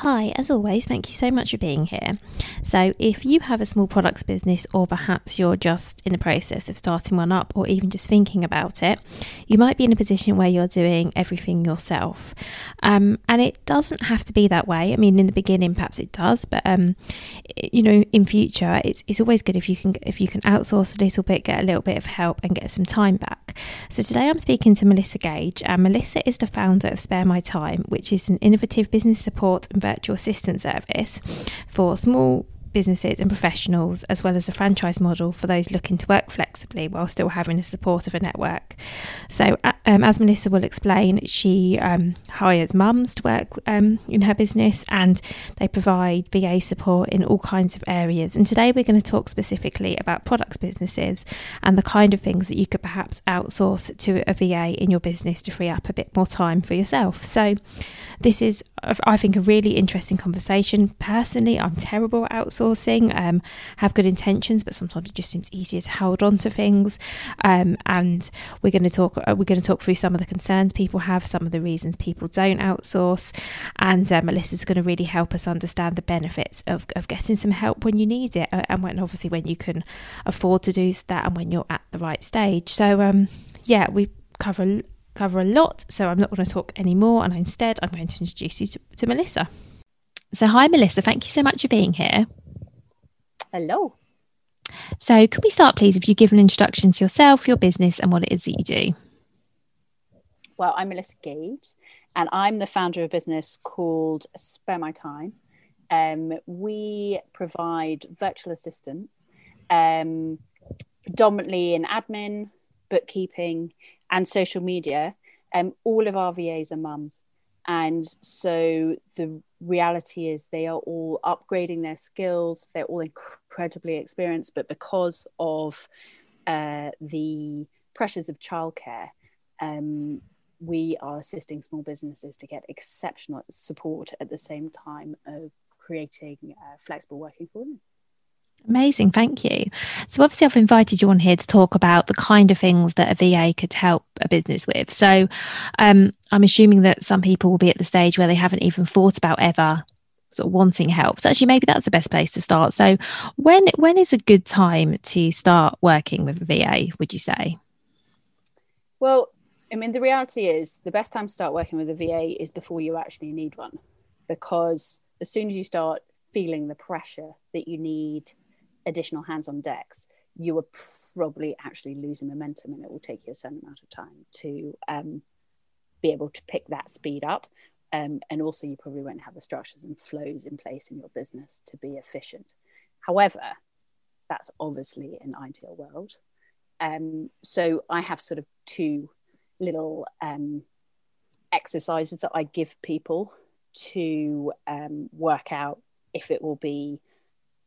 Hi, as always, thank you so much for being here. So, if you have a small products business, or perhaps you're just in the process of starting one up, or even just thinking about it, you might be in a position where you're doing everything yourself. Um, and it doesn't have to be that way. I mean, in the beginning, perhaps it does, but um, you know, in future, it's, it's always good if you can if you can outsource a little bit, get a little bit of help, and get some time back. So today, I'm speaking to Melissa Gage, and Melissa is the founder of Spare My Time, which is an innovative business support and virtual assistant service for small businesses and professionals, as well as a franchise model for those looking to work flexibly while still having the support of a network. So, um, as Melissa will explain, she um, hires mums to work um, in her business and they provide VA support in all kinds of areas. And today we're going to talk specifically about products businesses and the kind of things that you could perhaps outsource to a VA in your business to free up a bit more time for yourself. So, this is, I think, a really interesting conversation. Personally, I'm terrible at outsourcing, um, have good intentions, but sometimes it just seems easier to hold on to things. Um, and we're going to talk, uh, we're going to talk through some of the concerns people have, some of the reasons people don't outsource, and um, Melissa's going to really help us understand the benefits of, of getting some help when you need it, uh, and when obviously when you can afford to do that, and when you're at the right stage. So, um, yeah, we cover cover a lot, so I'm not going to talk anymore. And instead, I'm going to introduce you to, to Melissa. So, hi, Melissa. Thank you so much for being here. Hello. So, could we start, please, if you give an introduction to yourself, your business, and what it is that you do? Well, I'm Melissa Gage, and I'm the founder of a business called Spare My Time. Um, we provide virtual assistants, um, predominantly in admin, bookkeeping, and social media, um, all of our VAs are mums. And so the reality is they are all upgrading their skills, they're all incredibly experienced, but because of uh, the pressures of childcare, um, we are assisting small businesses to get exceptional support at the same time of creating uh, flexible working for them. Amazing, thank you. So, obviously, I've invited you on here to talk about the kind of things that a VA could help a business with. So, um, I'm assuming that some people will be at the stage where they haven't even thought about ever sort of wanting help. So, actually, maybe that's the best place to start. So, when when is a good time to start working with a VA? Would you say? Well, I mean, the reality is the best time to start working with a VA is before you actually need one, because as soon as you start feeling the pressure that you need additional hands on decks, you are probably actually losing momentum and it will take you a certain amount of time to um, be able to pick that speed up. Um, and also, you probably won't have the structures and flows in place in your business to be efficient. However, that's obviously an ideal world. Um, so, I have sort of two little um, exercises that I give people to um, work out if it will be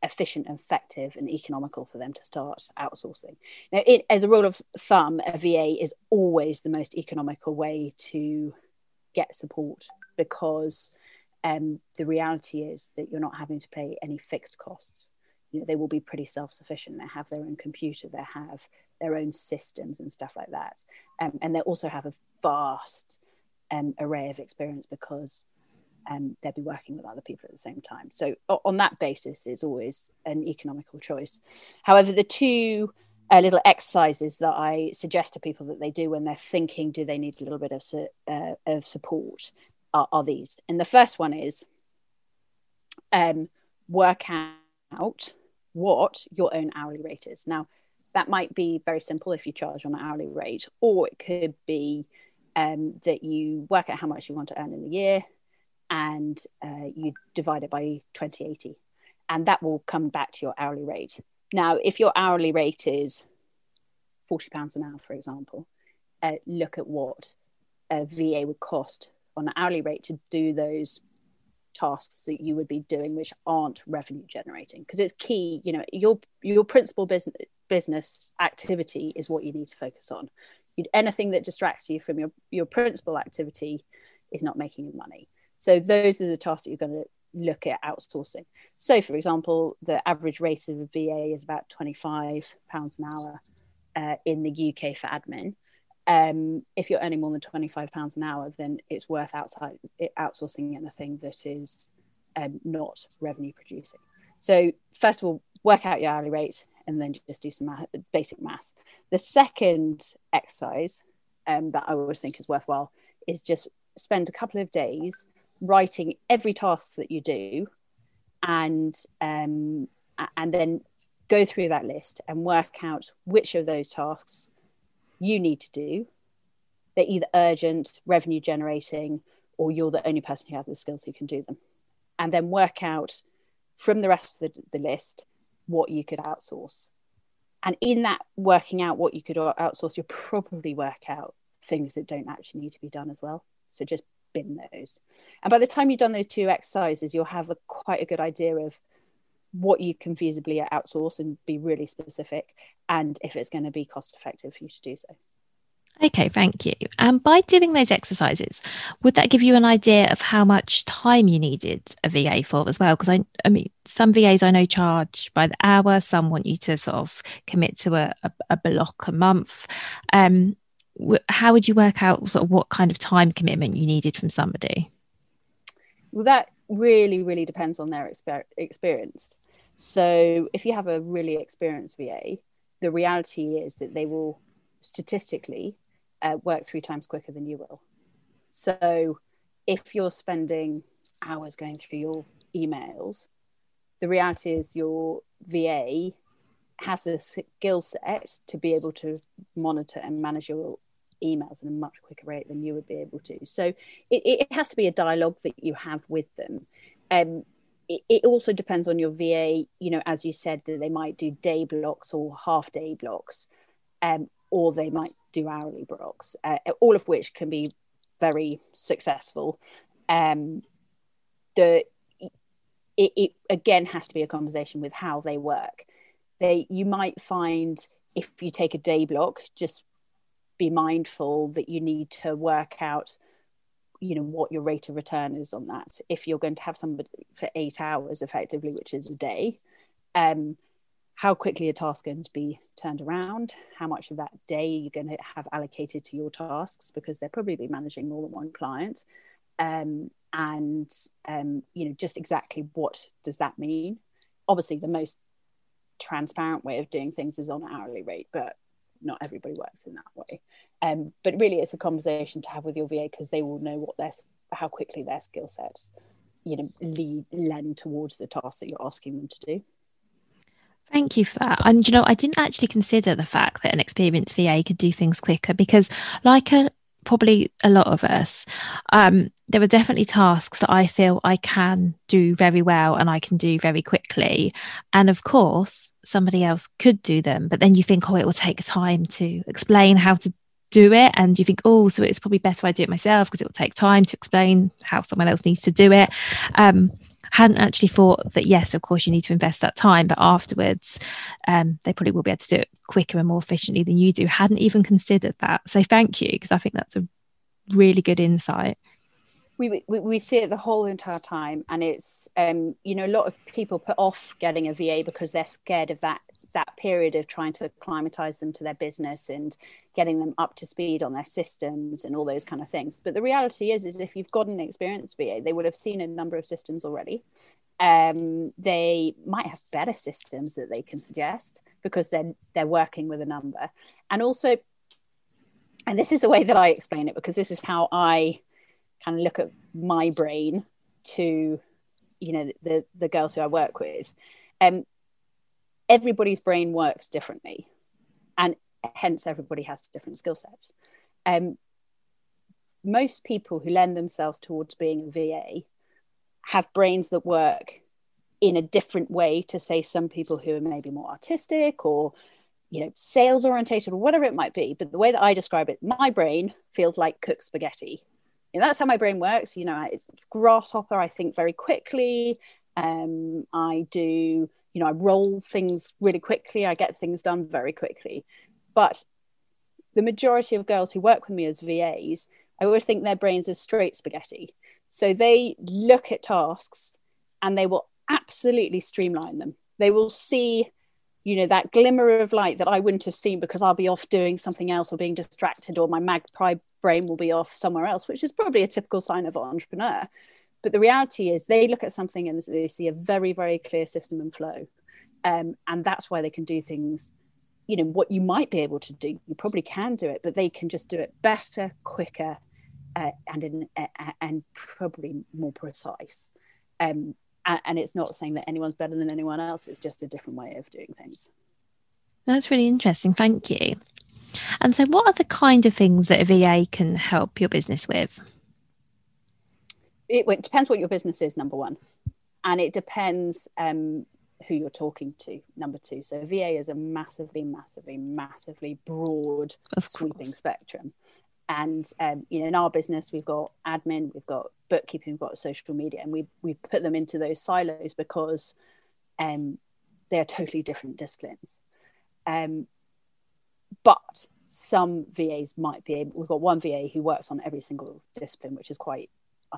efficient and effective and economical for them to start outsourcing. Now, it, as a rule of thumb, a VA is always the most economical way to get support because um, the reality is that you're not having to pay any fixed costs. You know, they will be pretty self-sufficient. They have their own computer. They have their own systems and stuff like that. Um, and they also have a vast um, array of experience because um, they'll be working with other people at the same time. So on that basis, it's always an economical choice. However, the two uh, little exercises that I suggest to people that they do when they're thinking, do they need a little bit of, su- uh, of support, are, are, these. And the first one is um, work out what your own hourly rate is. Now, that might be very simple if you charge on an hourly rate, or it could be um, that you work out how much you want to earn in the year and uh, you divide it by 2080 and that will come back to your hourly rate now if your hourly rate is 40 pounds an hour for example uh, look at what a va would cost on an hourly rate to do those tasks that you would be doing which aren't revenue generating because it's key you know your your principal business business activity is what you need to focus on anything that distracts you from your your principal activity is not making you money so those are the tasks that you're going to look at outsourcing. So, for example, the average rate of a VA is about £25 an hour uh, in the UK for admin. Um, if you're earning more than £25 an hour, then it's worth outside outsourcing anything that is um, not revenue producing. So, first of all, work out your hourly rate and then just do some math, basic maths. The second exercise um, that I would think is worthwhile is just spend a couple of days writing every task that you do and um, and then go through that list and work out which of those tasks you need to do. They're either urgent revenue generating or you're the only person who has the skills who can do them. And then work out from the rest of the, the list what you could outsource. And in that working out what you could outsource you'll probably work out things that don't actually need to be done as well. So just bin those. And by the time you've done those two exercises, you'll have a, quite a good idea of what you can feasibly outsource and be really specific, and if it's going to be cost effective for you to do so. Okay, thank you. And by doing those exercises, would that give you an idea of how much time you needed a VA for as well? Because I, I mean, some VAs I know charge by the hour. Some want you to sort of commit to a, a, a block a month. Um, how would you work out sort of what kind of time commitment you needed from somebody? Well, that really, really depends on their exper- experience. So, if you have a really experienced VA, the reality is that they will statistically uh, work three times quicker than you will. So, if you're spending hours going through your emails, the reality is your VA has a skill set to be able to monitor and manage your emails at a much quicker rate than you would be able to. So it, it has to be a dialogue that you have with them. Um, it, also depends on your VA, you know, as you said, that they might do day blocks or half day blocks, um, or they might do hourly blocks, uh, all of which can be very successful. Um, the it, it again has to be a conversation with how they work. They you might find if you take a day block, just be mindful that you need to work out you know what your rate of return is on that. If you're going to have somebody for eight hours effectively which is a day um how quickly a task is going to be turned around? How much of that day you're going to have allocated to your tasks? Because they'll probably be managing more than one client. Um, and um, you know just exactly what does that mean? Obviously the most transparent way of doing things is on an hourly rate but not everybody works in that way. Um, but really, it's a conversation to have with your VA because they will know what their how quickly their skill sets, you know, lead lend towards the task that you're asking them to do. Thank you for that. And you know, I didn't actually consider the fact that an experienced VA could do things quicker because, like a probably a lot of us, um, there are definitely tasks that I feel I can do very well and I can do very quickly. And of course, somebody else could do them, but then you think, oh, it will take time to explain how to do it. And you think, oh, so it's probably better I do it myself because it will take time to explain how someone else needs to do it. Um, hadn't actually thought that yes of course you need to invest that time but afterwards um, they probably will be able to do it quicker and more efficiently than you do hadn't even considered that so thank you because i think that's a really good insight we, we, we see it the whole entire time and it's um, you know a lot of people put off getting a va because they're scared of that that period of trying to acclimatize them to their business and getting them up to speed on their systems and all those kind of things. But the reality is, is if you've got an experienced VA, they would have seen a number of systems already. Um, they might have better systems that they can suggest because they're they're working with a number, and also, and this is the way that I explain it because this is how I kind of look at my brain to, you know, the the girls who I work with. Um, everybody's brain works differently and hence everybody has different skill sets. Um, most people who lend themselves towards being a va have brains that work in a different way to say some people who are maybe more artistic or you know sales orientated or whatever it might be. But the way that i describe it my brain feels like cooked spaghetti. And that's how my brain works. You know grasshopper i think very quickly. Um, i do you know, I roll things really quickly, I get things done very quickly. But the majority of girls who work with me as VAs, I always think their brains are straight spaghetti. So they look at tasks and they will absolutely streamline them. They will see, you know, that glimmer of light that I wouldn't have seen because I'll be off doing something else or being distracted, or my magpie brain will be off somewhere else, which is probably a typical sign of an entrepreneur. But the reality is, they look at something and they see a very, very clear system and flow. Um, and that's why they can do things, you know, what you might be able to do. You probably can do it, but they can just do it better, quicker, uh, and in, uh, and probably more precise. Um, and it's not saying that anyone's better than anyone else, it's just a different way of doing things. That's really interesting. Thank you. And so, what are the kind of things that a VA can help your business with? It, it depends what your business is number one. And it depends um, who you're talking to number two. So va is a massively massively massively broad sweeping spectrum. And um, you know in our business we've got admin we've got bookkeeping we've got social media and we we put them into those silos because um, they're totally different disciplines. Um, but some vas might be able we've got one va who works on every single discipline which is quite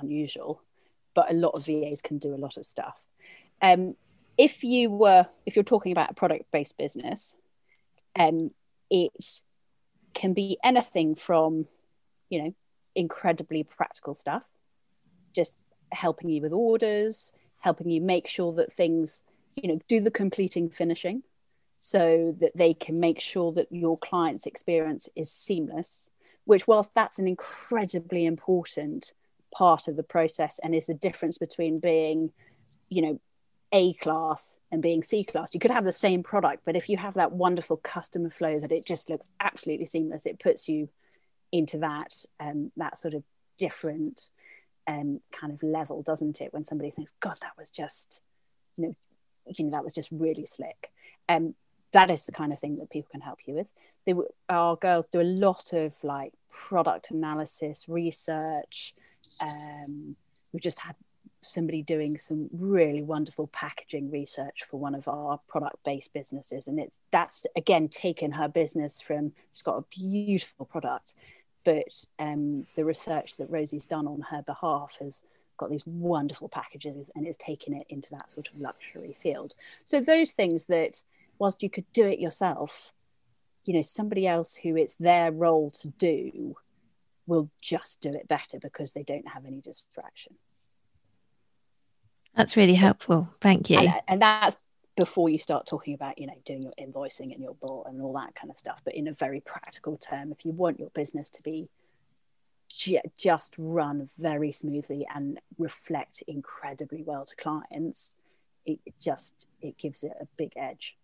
unusual, but a lot of VAs can do a lot of stuff. Um, if you were, if you're talking about a product based business, um, it can be anything from, you know, incredibly practical stuff, just helping you with orders, helping you make sure that things, you know, do the completing finishing so that they can make sure that your client's experience is seamless, which, whilst that's an incredibly important part of the process and is the difference between being you know a class and being c class. You could have the same product but if you have that wonderful customer flow that it just looks absolutely seamless it puts you into that um, that sort of different um, kind of level doesn't it? When somebody thinks god that was just you know you know that was just really slick. Um, that is the kind of thing that people can help you with. They our girls do a lot of like product analysis research um, we've just had somebody doing some really wonderful packaging research for one of our product based businesses and it's that's again taken her business from she's got a beautiful product but um, the research that rosie's done on her behalf has got these wonderful packages and it's taken it into that sort of luxury field. So those things that whilst you could do it yourself you know somebody else who it's their role to do will just do it better because they don't have any distractions. That's really helpful. Thank you. And, and, that's before you start talking about, you know, doing your invoicing and your bill and all that kind of stuff. But in a very practical term, if you want your business to be just run very smoothly and reflect incredibly well to clients, it just it gives it a big edge.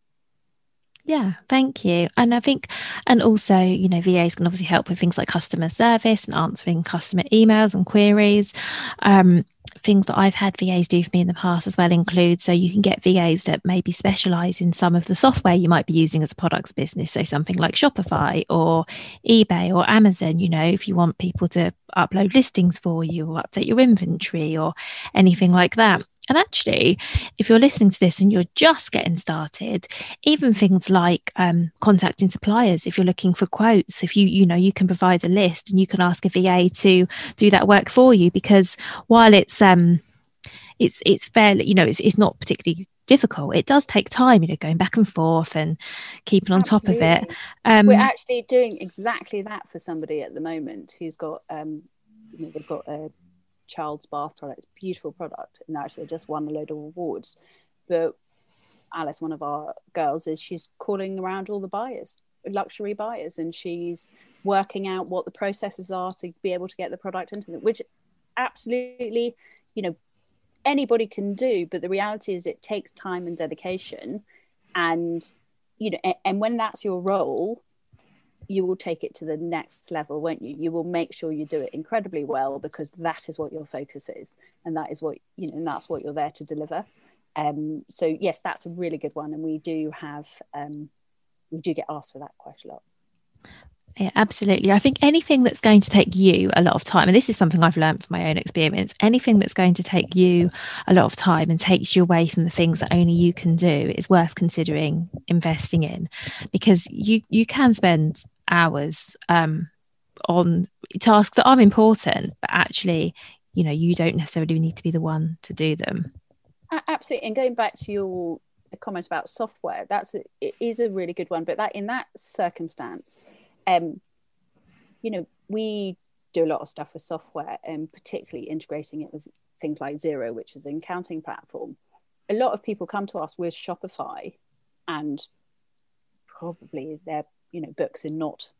Yeah, thank you. And I think, and also, you know, VAs can obviously help with things like customer service and answering customer emails and queries. Um, things that I've had VAs do for me in the past as well include so you can get VAs that maybe specialize in some of the software you might be using as a products business. So something like Shopify or eBay or Amazon, you know, if you want people to upload listings for you or update your inventory or anything like that. And actually, if you're listening to this and you're just getting started, even things like um, contacting suppliers, if you're looking for quotes, if you you know you can provide a list and you can ask a VA to do that work for you, because while it's um it's it's fairly you know it's it's not particularly difficult. It does take time, you know, going back and forth and keeping on Absolutely. top of it. Um, We're actually doing exactly that for somebody at the moment who's got, um, you know, they've got a child's bath product, beautiful product, and actually just won a load of awards. But Alice, one of our girls, is she's calling around all the buyers, luxury buyers, and she's working out what the processes are to be able to get the product into them, which absolutely, you know, anybody can do. But the reality is, it takes time and dedication, and you know, and when that's your role, you will take it to the next level, won't you? You will make sure you do it incredibly well because that is what your focus is, and that is what you know, and that's what you're there to deliver. Um, so yes, that's a really good one, and we do have um, we do get asked for that quite a lot. Yeah, absolutely. I think anything that's going to take you a lot of time, and this is something I've learned from my own experience, anything that's going to take you a lot of time and takes you away from the things that only you can do is worth considering investing in because you you can spend hours um, on tasks that are important, but actually, you know, you don't necessarily need to be the one to do them. Absolutely. And going back to your comment about software, that's it is a really good one. But that in that circumstance, um, you know, we do a lot of stuff with software and particularly integrating it with things like Xero, which is an accounting platform. A lot of people come to us with Shopify and probably their, you know, books are not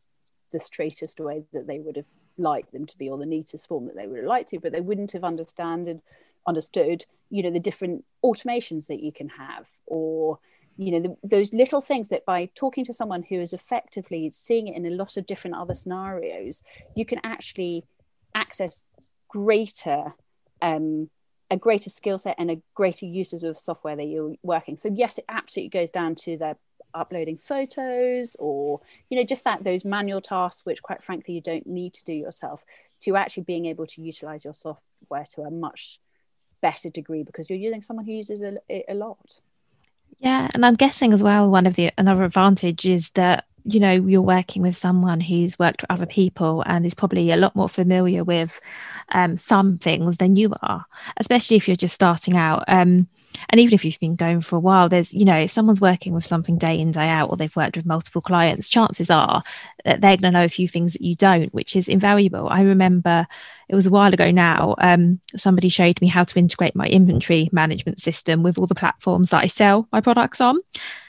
the straightest way that they would have liked them to be or the neatest form that they would have liked to, but they wouldn't have understood understood you know the different automations that you can have or you know the, those little things that by talking to someone who is effectively seeing it in a lot of different other scenarios you can actually access greater um, a greater skill set and a greater uses of software that you're working so yes it absolutely goes down to the uploading photos or you know just that those manual tasks which quite frankly you don't need to do yourself to actually being able to utilize your software to a much better degree because you're using someone who uses it a lot. Yeah, and I'm guessing as well one of the another advantage is that you know you're working with someone who's worked with other people and is probably a lot more familiar with um, some things than you are, especially if you're just starting out. Um, and even if you've been going for a while there's you know if someone's working with something day in day out or they've worked with multiple clients chances are that they're going to know a few things that you don't which is invaluable. I remember it was a while ago now um, somebody showed me how to integrate my inventory management system with all the platforms that i sell my products on.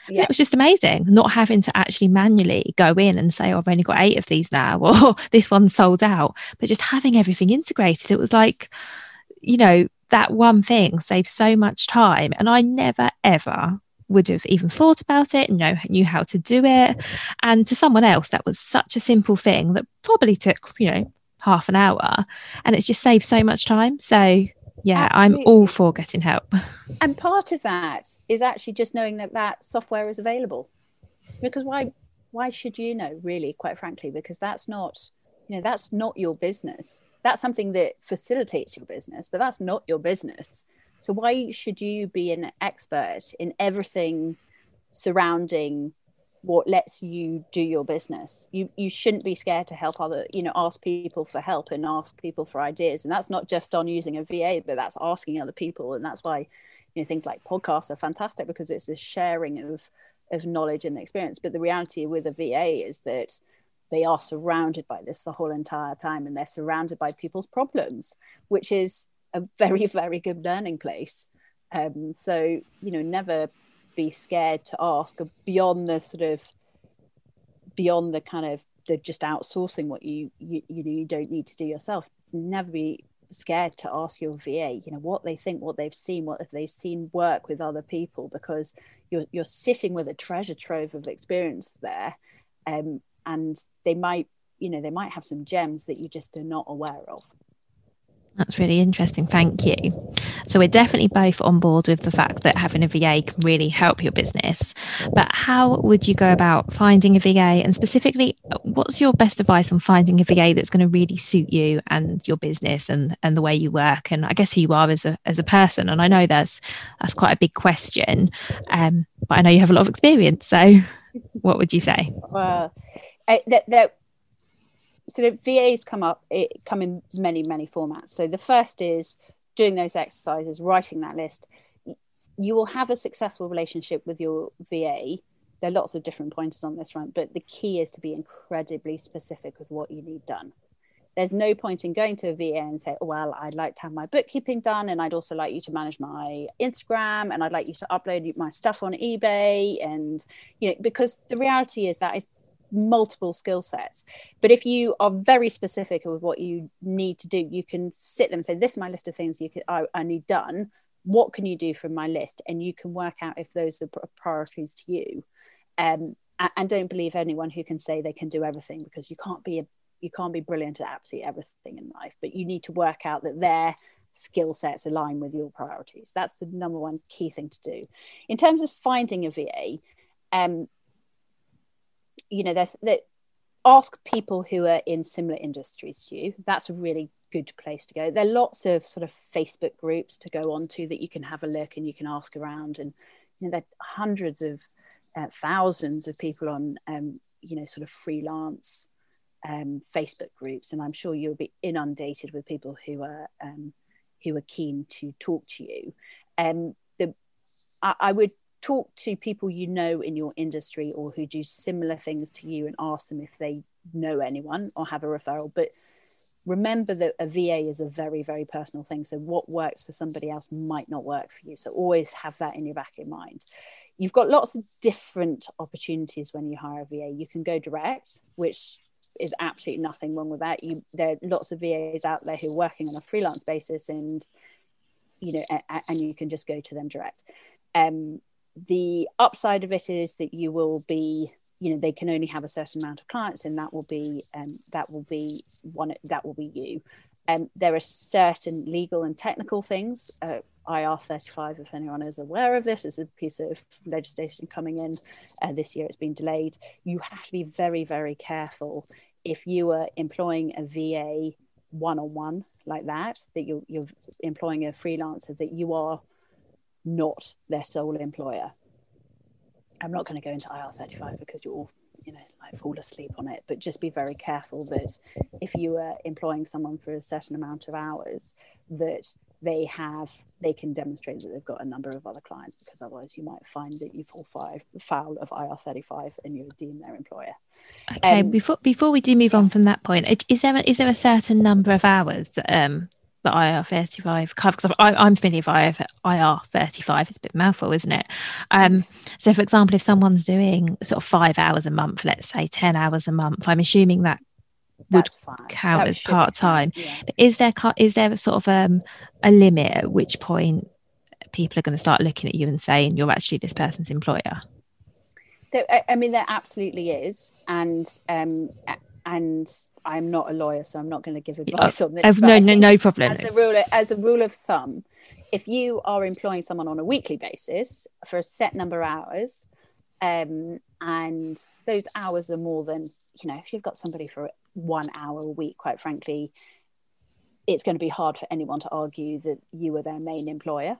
Yeah. it was just amazing not having to actually manually go in and say oh, i've only got eight of these now or this one's sold out. But just having everything integrated it was like you know that one thing saves so much time. And I never, ever would have even thought about it, know knew how to do it. And to someone else, that was such a simple thing that probably took, you know, half an hour. And it's just saved so much time. So yeah, Absolutely. I'm all for getting help. And part of that is actually just knowing that that software is available. Because why why should you know really quite frankly because that's not you know that's not your business. That's something that facilitates your business but that's not your business. So why should you be an expert in everything surrounding what lets you do your business? You you shouldn't be scared to help other you know ask people for help and ask people for ideas. And that's not just on using a va but that's asking other people. And that's why you know things like podcasts are fantastic because it's this sharing of of knowledge and experience. But the reality with a va is that they are surrounded by this the whole entire time and they're surrounded by people's problems which is a very very good learning place. Um, so you know never be scared to ask beyond the sort of beyond the kind of the just outsourcing what you you, you know you don't need to do yourself. Never be scared to ask your VA, you know, what they think, what they've seen, what have they've seen work with other people, because you're you're sitting with a treasure trove of experience there, um, and they might you know they might have some gems that you just are not aware of that's really interesting. Thank you. So, we're definitely both on board with the fact that having a VA can really help your business. But how would you go about finding a VA? And specifically, what's your best advice on finding a VA that's going to really suit you and your business and, and the way you work? And I guess who you are as a, as a person. And I know that's, that's quite a big question, um, but I know you have a lot of experience. So, what would you say? Well, That that sort of VAs come up it come in many many formats. So the first is doing those exercises, writing that list. you will have a successful relationship with your VA. There are lots of different pointers on this front, but the key is to be incredibly specific with what you need done. There's no point in going to a VA and say, oh, well, I'd like to have my bookkeeping done, and I'd also like you to manage my Instagram, and I'd like you to upload my stuff on eBay, and you know, because the reality is that is multiple skill sets. But if you are very specific with what you need to do, you can sit them and say, "This is my list of things you could I, I need done. What can you do from my list?" And you can work out if those are priorities to you. Um, and don't believe anyone who can say they can do everything because you can't be a, you can't be brilliant at absolutely everything in life. But you need to work out that their skill sets align with your priorities. That's the number one key thing to do. In terms of finding a VA, um, you know, there's that ask people who are in similar industries to you. That's a really good place to go. There are lots of sort of Facebook groups to go on to that you can have a look and you can ask around. And you know, there are hundreds of uh, thousands of people on, um, you know, sort of freelance um, Facebook groups, and I'm sure you'll be inundated with people who are um, who are keen to talk to you. Um, the I, I would talk to people you know in your industry or who do similar things to you and ask them if they know anyone or have a referral. But remember that a VA is a very, very personal thing. So what works for somebody else might not work for you. So always have that in your back in mind. You've got lots of different opportunities when you hire a VA. You can go direct, which is absolutely nothing wrong with that. You there are lots of VAs out there who are working on a freelance basis and you know, and, and you can just go to them direct. Um, the upside of it is that you will be you know they can only have a certain amount of clients and that will be um, that will be one that will be you. Um, there are certain legal and technical things uh, IR35 if anyone is aware of this is a piece of legislation coming in uh, this year. It's been delayed. You have to be very very careful. If you are employing a VA one-on-one like that that you're, you're employing a freelancer that you are not their sole employer. I'm not going to go into IR35 because you'll, you know, like fall asleep on it, but just be very careful that if you are employing someone for a certain amount of hours, that they have they can demonstrate that they've got a number of other clients because otherwise you might find that you fall foul of IR35 and you're deemed their employer. Okay, um, before before we do move on from that point, is there a, is there a certain number of hours that um the IR35 cover because I'm familiar with IR35. It's a bit mouthful, isn't it? Um, so, for example, if someone's doing sort of five hours a month, let's say 10 hours a month, I'm assuming that would count that as part time. Yeah. But is there is there a sort of um, a limit at which point people are going to start looking at you and saying you're actually this person's employer? I mean, there absolutely is, and um, and I'm not a lawyer, so I'm not going to give advice on this. no, no, no problem. As a rule, as a rule of thumb, if you are employing someone on a weekly basis for a set number of hours, um, and those hours are more than you know, if you've got somebody for one hour a week, quite frankly, it's going to be hard for anyone to argue that you were their main employer.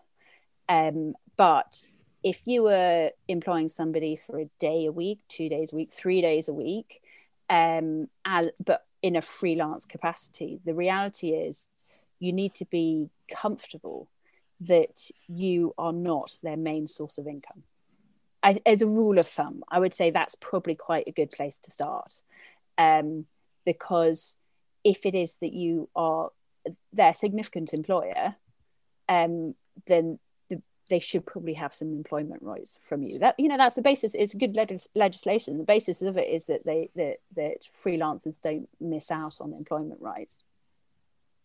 Um, but if you were employing somebody for a day a week, two days a week, three days a week, um, as, but in a freelance capacity. The reality is you need to be comfortable that you are not their main source of income. I, as a rule of thumb, I would say that's probably quite a good place to start. Um, because if it is that you are their significant employer, um, then they should probably have some employment rights from you. That you know that's the basis. It's good legis- legislation. The basis of it is that they that that freelancers don't miss out on employment rights.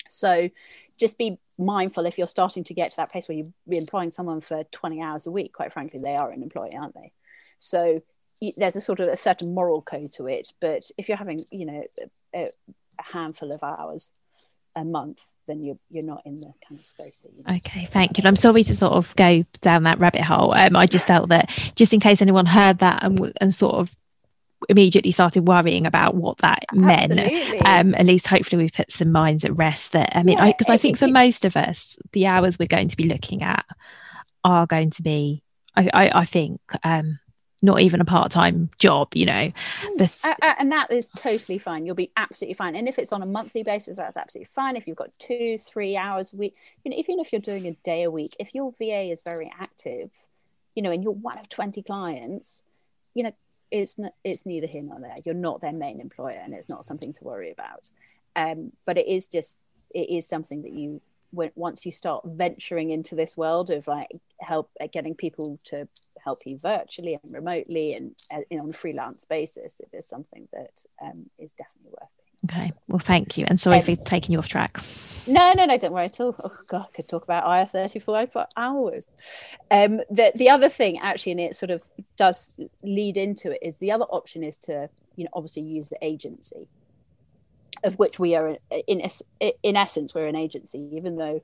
So, just be mindful if you're starting to get to that place where you're employing someone for 20 hours a week. Quite frankly, they are an employee, aren't they? So there's a sort of a certain moral code to it. But if you're having you know a, a handful of hours a month, then you're you're not in the kind of space that you. Okay, thank you. I'm sorry to sort of go down that rabbit hole. Um, I just felt that just in case anyone heard that and, and sort of immediately started worrying about what that meant. Um, at least hopefully we've put some minds at rest. That I mean, because yeah, I, I, think for most of us, the hours we're going to be looking at are going to be, I, I, I think. Um, not even a part-time job you know. Mm, but and that is totally fine. You'll be absolutely fine. And if it's on a monthly basis that's absolutely fine. If you've got two three hours a week you know even if you're doing a day a week if your va is very active you know and you're one of 20 clients you know it's not, it's neither here nor there. You're not their main employer and it's not something to worry about. Um, but it is just it is something that you when once you start venturing into this world of like help uh, getting people to help you virtually and remotely and uh, on a freelance basis If it is something that um, is definitely worth it okay. well thank you. And sorry um, for taking you off track. No no no don't worry at all. Oh god i could talk about ir34 for hours. Um the the other thing actually and it sort of does lead into it is the other option is to you know obviously use the agency of which we are in in essence we're an agency even though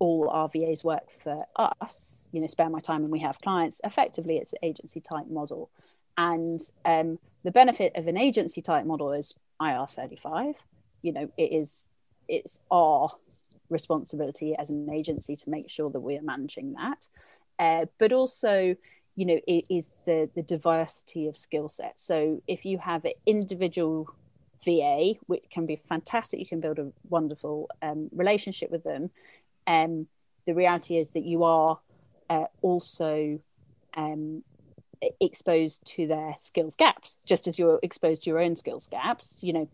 all RVAs work for us you know spare my time and we have clients effectively it's an agency type model and um, the benefit of an agency type model is IR35 you know it is it's our responsibility as an agency to make sure that we are managing that uh, but also you know it is the the diversity of skill sets so if you have an individual VA, which can be fantastic. You can build a wonderful um, relationship with them. Um, the reality is that you are uh, also um, exposed to their skills gaps, just as you're exposed to your own skills gaps. You know,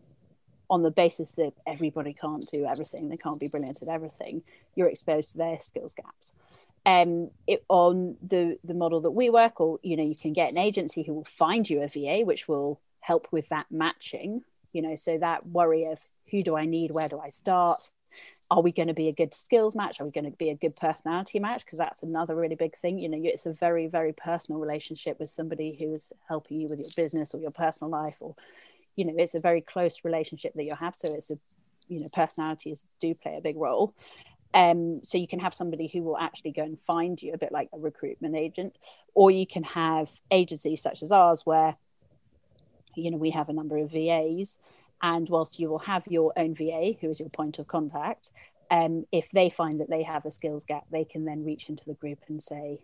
on the basis that everybody can't do everything, they can't be brilliant at everything. You're exposed to their skills gaps. Um, it, on the the model that we work, or you know, you can get an agency who will find you a VA, which will help with that matching you know so that worry of who do i need where do i start are we going to be a good skills match? Are we going to be a good personality match? Because that's another really big thing you know it's a very very personal relationship with somebody who is helping you with your business or your personal life or you know it's a very close relationship that you have so it's a you know personalities do play a big role. Um, so you can have somebody who will actually go and find you a bit like a recruitment agent or you can have agencies such as ours where you know we have a number of VAs, and whilst you will have your own VA who is your point of contact, um, if they find that they have a skills gap, they can then reach into the group and say,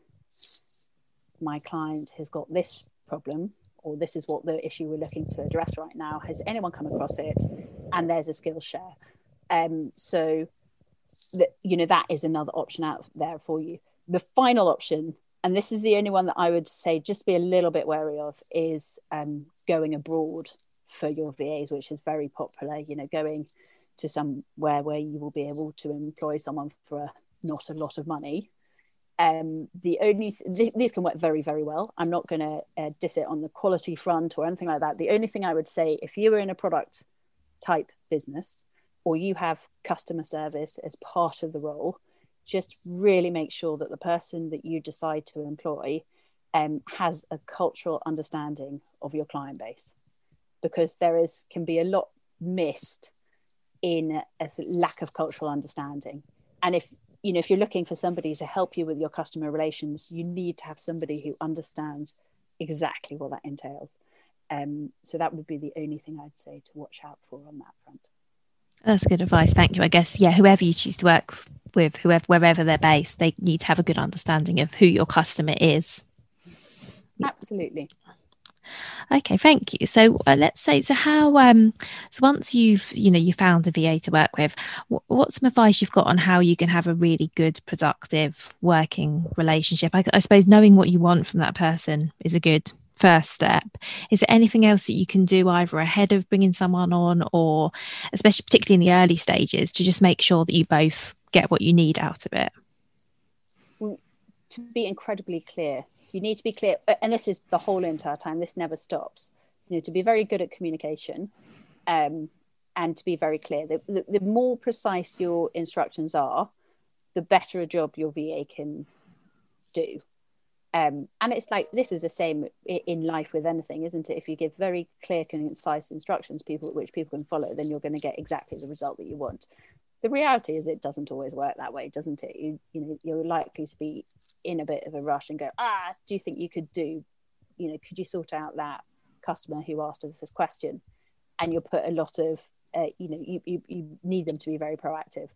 my client has got this problem or this is what the issue we're looking to address right now. Has anyone come across it? And there's a skills share. Um, so that you know that is another option out there for you. The final option and this is the only one that I would say just be a little bit wary of is um, going abroad for your VAs, which is very popular. You know, going to somewhere where you will be able to employ someone for a, not a lot of money. Um, the only th- these can work very very well. I'm not going to uh, diss it on the quality front or anything like that. The only thing I would say, if you are in a product type business or you have customer service as part of the role, just really make sure that the person that you decide to employ um, has a cultural understanding of your client base because there is can be a lot missed in a lack of cultural understanding. And if you know if you're looking for somebody to help you with your customer relations you need to have somebody who understands exactly what that entails. Um, so that would be the only thing i'd say to watch out for on that front. That's good advice. Thank you. I guess yeah whoever you choose to work with whoever wherever they're based they need to have a good understanding of who your customer is. Absolutely okay thank you. So uh, let's say so how um so once you've you know you found a va to work with what, what's some advice you've got on how you can have a really good productive working relationship? I, I suppose knowing what you want from that person is a good first step. Is there anything else that you can do either ahead of bringing someone on or especially particularly in the early stages to just make sure that you both get what you need out of it? To be incredibly clear you need to be clear and this is the whole entire time this never stops you know to be very good at communication um, and to be very clear the, the, the more precise your instructions are the better a job your va can do. Um, and it's like this is the same in life with anything isn't it? If you give very clear concise instructions people which people can follow then you're going to get exactly the result that you want the reality is it doesn't always work that way doesn't it you you know you're likely to be in a bit of a rush and go ah do you think you could do you know could you sort out that customer who asked us this question and you'll put a lot of uh, you know you, you you need them to be very proactive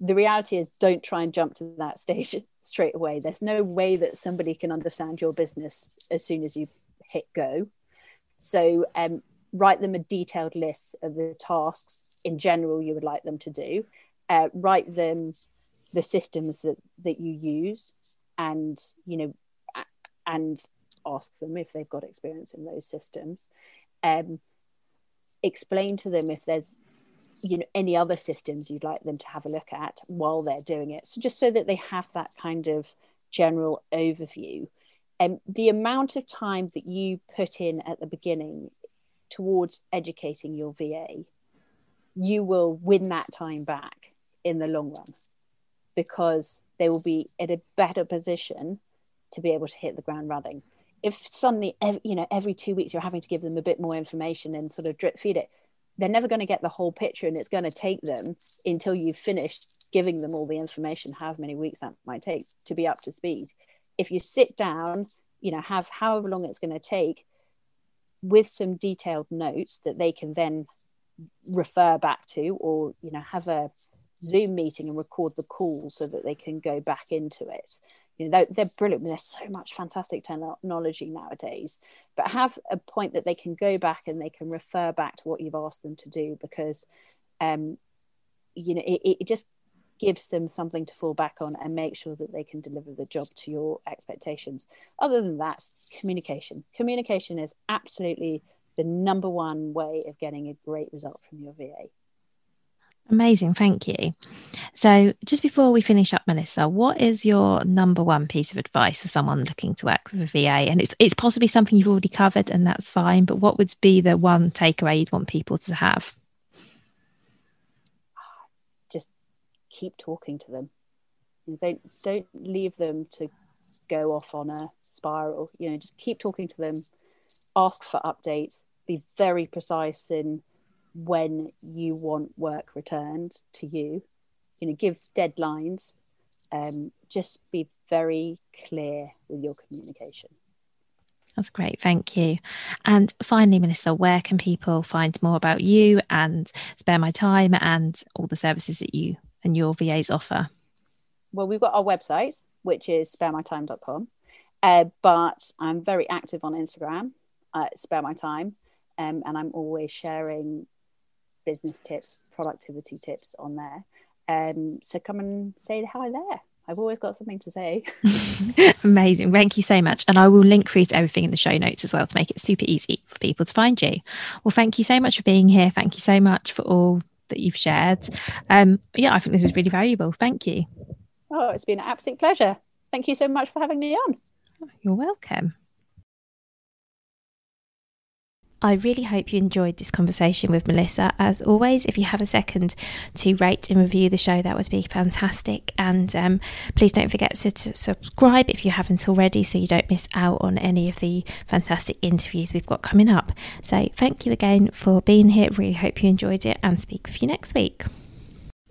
the reality is don't try and jump to that stage straight away there's no way that somebody can understand your business as soon as you hit go. So um, write them a detailed list of the tasks in general you would like them to do. Uh, write them the systems that, that you use and you know and ask them if they've got experience in those systems. Um, explain to them if there's you know any other systems you'd like them to have a look at while they're doing it. So just so that they have that kind of general overview. And um, the amount of time that you put in at the beginning towards educating your va you will win that time back in the long run because they will be in a better position to be able to hit the ground running. If suddenly you know every two weeks you're having to give them a bit more information and sort of drip feed it they're never going to get the whole picture and it's going to take them until you've finished giving them all the information however many weeks that might take to be up to speed. If you sit down you know have however long it's going to take with some detailed notes that they can then refer back to or you know have a zoom meeting and record the call so that they can go back into it. You know they're, they're brilliant there's so much fantastic technology nowadays. But have a point that they can go back and they can refer back to what you've asked them to do because um you know it, it just gives them something to fall back on and make sure that they can deliver the job to your expectations. Other than that communication. Communication is absolutely the number one way of getting a great result from your va Amazing, thank you. So, just before we finish up, Melissa, what is your number one piece of advice for someone looking to work with a VA? And it's it's possibly something you've already covered, and that's fine. But what would be the one takeaway you'd want people to have? Just keep talking to them. don't don't leave them to go off on a spiral. You know, just keep talking to them. Ask for updates. Be very precise in when you want work returned to you. You know, give deadlines. Um, just be very clear with your communication. That's great. Thank you. And finally, Melissa, where can people find more about you and spare my time and all the services that you and your VAs offer? Well, we've got our website, which is sparemytime.com. Uh, but I'm very active on Instagram, uh, spare my time. Um, and I'm always sharing business tips, productivity tips on there. Um, so come and say hi there. I've always got something to say. Amazing. Thank you so much. And I will link through to everything in the show notes as well to make it super easy for people to find you. Well, thank you so much for being here. Thank you so much for all that you've shared. Um, yeah, I think this is really valuable. Thank you. Oh, it's been an absolute pleasure. Thank you so much for having me on. You're welcome. I really hope you enjoyed this conversation with Melissa. As always, if you have a second to rate and review the show, that would be fantastic. And um, please don't forget to, to, subscribe if you haven't already so you don't miss out on any of the fantastic interviews we've got coming up. So, thank you again for being here. Really hope you enjoyed it and speak with you next week.